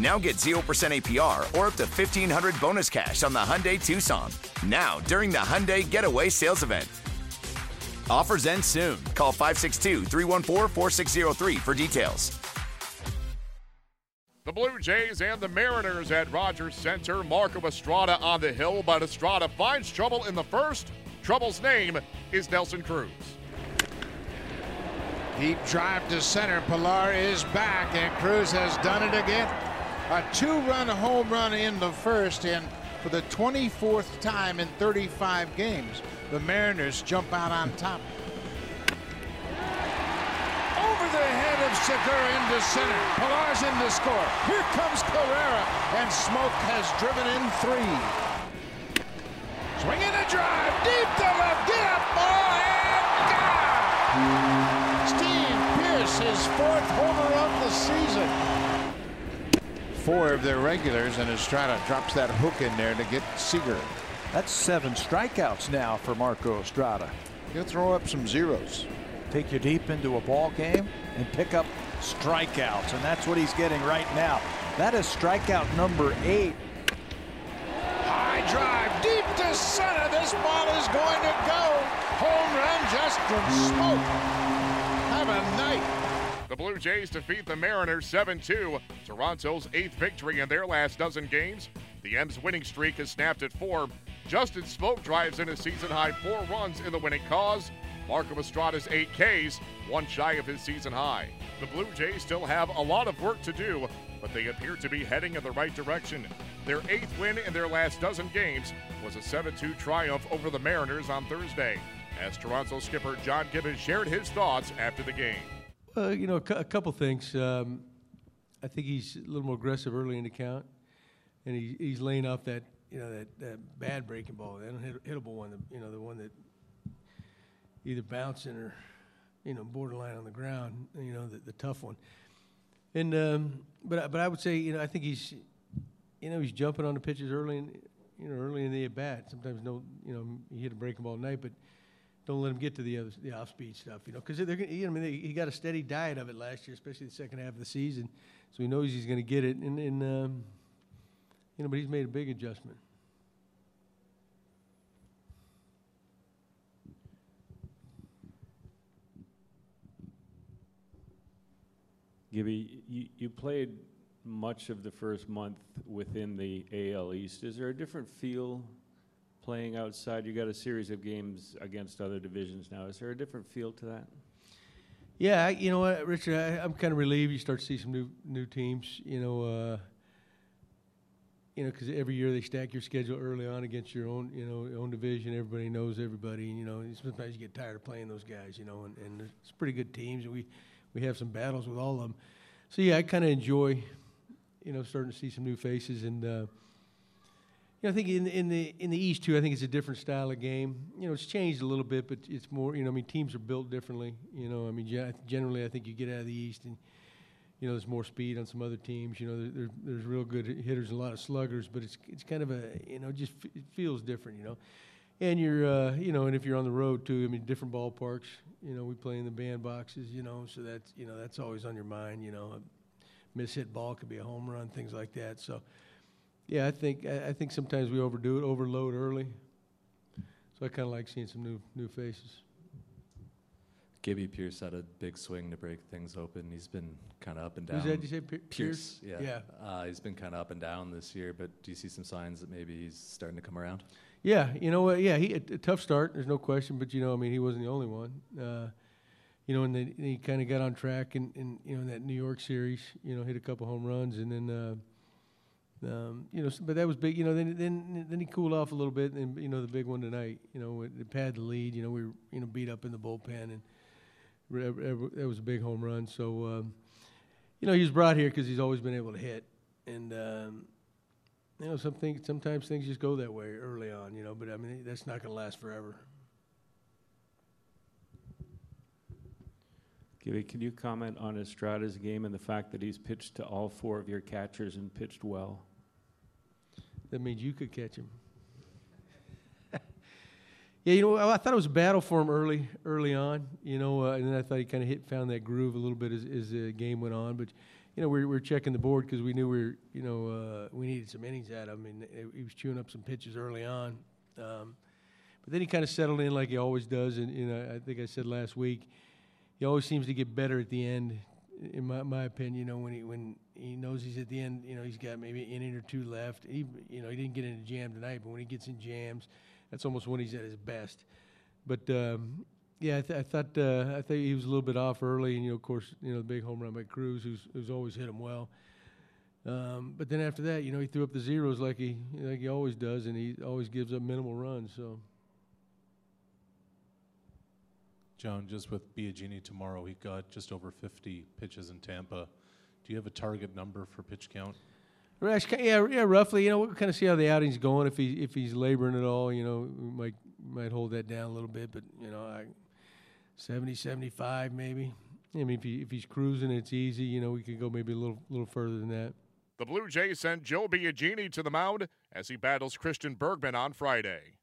Now get 0% APR or up to 1500 bonus cash on the Hyundai Tucson. Now, during the Hyundai Getaway Sales Event. Offers end soon. Call 562 314 4603 for details. The Blue Jays and the Mariners at Rogers Centre. Marco Estrada on the hill, but Estrada finds trouble in the first. Trouble's name is Nelson Cruz. Deep drive to center. Pillar is back, and Cruz has done it again. A two-run home run in the first, and for the 24th time in 35 games, the Mariners jump out on top. Over the head of Segura into center. Pillar's in to score. Here comes Carrera, and Smoak has driven in three. Swinging a drive, deep to left, get up, ball, and gone! Steve Pearce, his fourth homer of the season. Four of their regulars, and Estrada drops that hook in there to get Seager. That's seven strikeouts now for Marco Estrada. He'll throw up some zeros. Take you deep into a ball game and pick up strikeouts, and that's what he's getting right now. That is strikeout number eight. High drive, deep to center. This ball is going to go. Home run just from Smoak. Have a night. The Blue Jays defeat the Mariners 7 2. Toronto's eighth victory in their last dozen games. The M's winning streak has snapped at four. Justin Smoak drives in a season high four runs in the winning cause. Marco Estrada's eight Ks, one shy of his season high. The Blue Jays still have a lot of work to do, but they appear to be heading in the right direction. Their eighth win in their last dozen games was a 7 2 triumph over the Mariners on Thursday. As Toronto skipper John Gibbons shared his thoughts after the game. Uh, you know, a, cu- a couple things. Um, I think he's a little more aggressive early in the count, and he, he's laying off that you know that, that bad breaking ball, that unhit- hittable one, the, you know, the one that either bouncing or you know borderline on the ground, you know, the, the tough one. And um, but I- but I would say you know I think he's you know he's jumping on the pitches early in you know early in the at bat. Sometimes no you know he hit a breaking ball tonight, but don't let him get to the other, the off speed stuff, you know, because they're gonna, you know, I mean, they, he got a steady diet of it last year, especially the second half of the season, so he knows he's going to get it, and, and um, you know, but he's made a big adjustment. Gibby, you, you played much of the first month within the AL East. Is there a different feel playing outside? You got a series of games against other divisions now. Is there a different feel to that? Yeah, I, you know what, Richard, I, I'm kind of relieved you start to see some new new teams. You know, uh, you know, because every year they stack your schedule early on against your own, you know, own division. Everybody knows everybody. And, You know, sometimes you get tired of playing those guys. You know, and, and it's pretty good teams, we we have some battles with all of them. So yeah, I kind of enjoy, you know, starting to see some new faces and. Uh, you know, I think in in the in the East too, I think it's a different style of game. You know, it's changed a little bit, but it's more. You know, I mean, teams are built differently. You know, I mean, gen- generally, I think you get out of the East and you know, there's more speed on some other teams. You know, there, there, there's real good hitters, a lot of sluggers, but it's it's kind of a you know, just f- it feels different. You know, and you're uh, you know, and if you're on the road too, I mean, different ballparks. You know, we play in the bandboxes. You know, so that's you know that's always on your mind. You know, a mishit ball could be a home run, things like that. So. Yeah, I think I think sometimes we overdo it, overload early. So I kind of like seeing some new new faces. Gibby Pearce had a big swing to break things open. He's been kind of up and down. Who's that? Did you say Pier- Pearce? Pearce? Yeah. Yeah. Uh, he's been kind of up and down this year, but do you see some signs that maybe he's starting to come around? Yeah, you know what? Yeah, he a, a tough start. There's no question, but you know, I mean, he wasn't the only one. Uh, you know, and then he kind of got on track and, and you know in that New York series, you know, hit a couple home runs, and then. Um, you know, but that was big. You know, then then then he cooled off a little bit, and you know the big one tonight. You know, it had the lead. You know, we were you know beat up in the bullpen, and that was a big home run. So, um, you know, he was brought here because he's always been able to hit, and um, you know, some sometimes things just go that way early on. You know, but I mean that's not going to last forever. Gibby, can you comment on Estrada's game and the fact that he's pitched to all four of your catchers and pitched well? That means you could catch him. yeah, you know, I thought it was a battle for him early, early on. You know, uh, and then I thought he kind of hit, found that groove a little bit as, as the game went on. But you know, we, we were checking the board because we knew we were, you know, uh, we needed some innings out of him. And he was chewing up some pitches early on. Um, but then he kind of settled in like he always does. And you know, I think I said last week, he always seems to get better at the end in my, my opinion, you know, when he when he knows he's at the end, you know, he's got maybe an inning or two left. He, you know, he didn't get into jam tonight, but when he gets in jams, that's almost when he's at his best. But um, yeah, I, th- I thought uh, I thought he was a little bit off early, and you know, of course, you know, the big home run by Cruz, who's who's always hit him well. Um, but then after that, you know, he threw up the zeros like he like he always does, and he always gives up minimal runs. So. John, just with Biagini tomorrow, he got just over 50 pitches in Tampa. Do you have a target number for pitch count? Yeah, yeah, roughly. You know, we'll kind of see how the outing's going. If he if he's laboring at all, you know, we might might hold that down a little bit. But you know, I, 70, 75 maybe. I mean, if he if he's cruising, it's easy. You know, we could go maybe a little little further than that. The Blue Jays sent Joe Biagini to the mound as he battles Christian Bergman on Friday.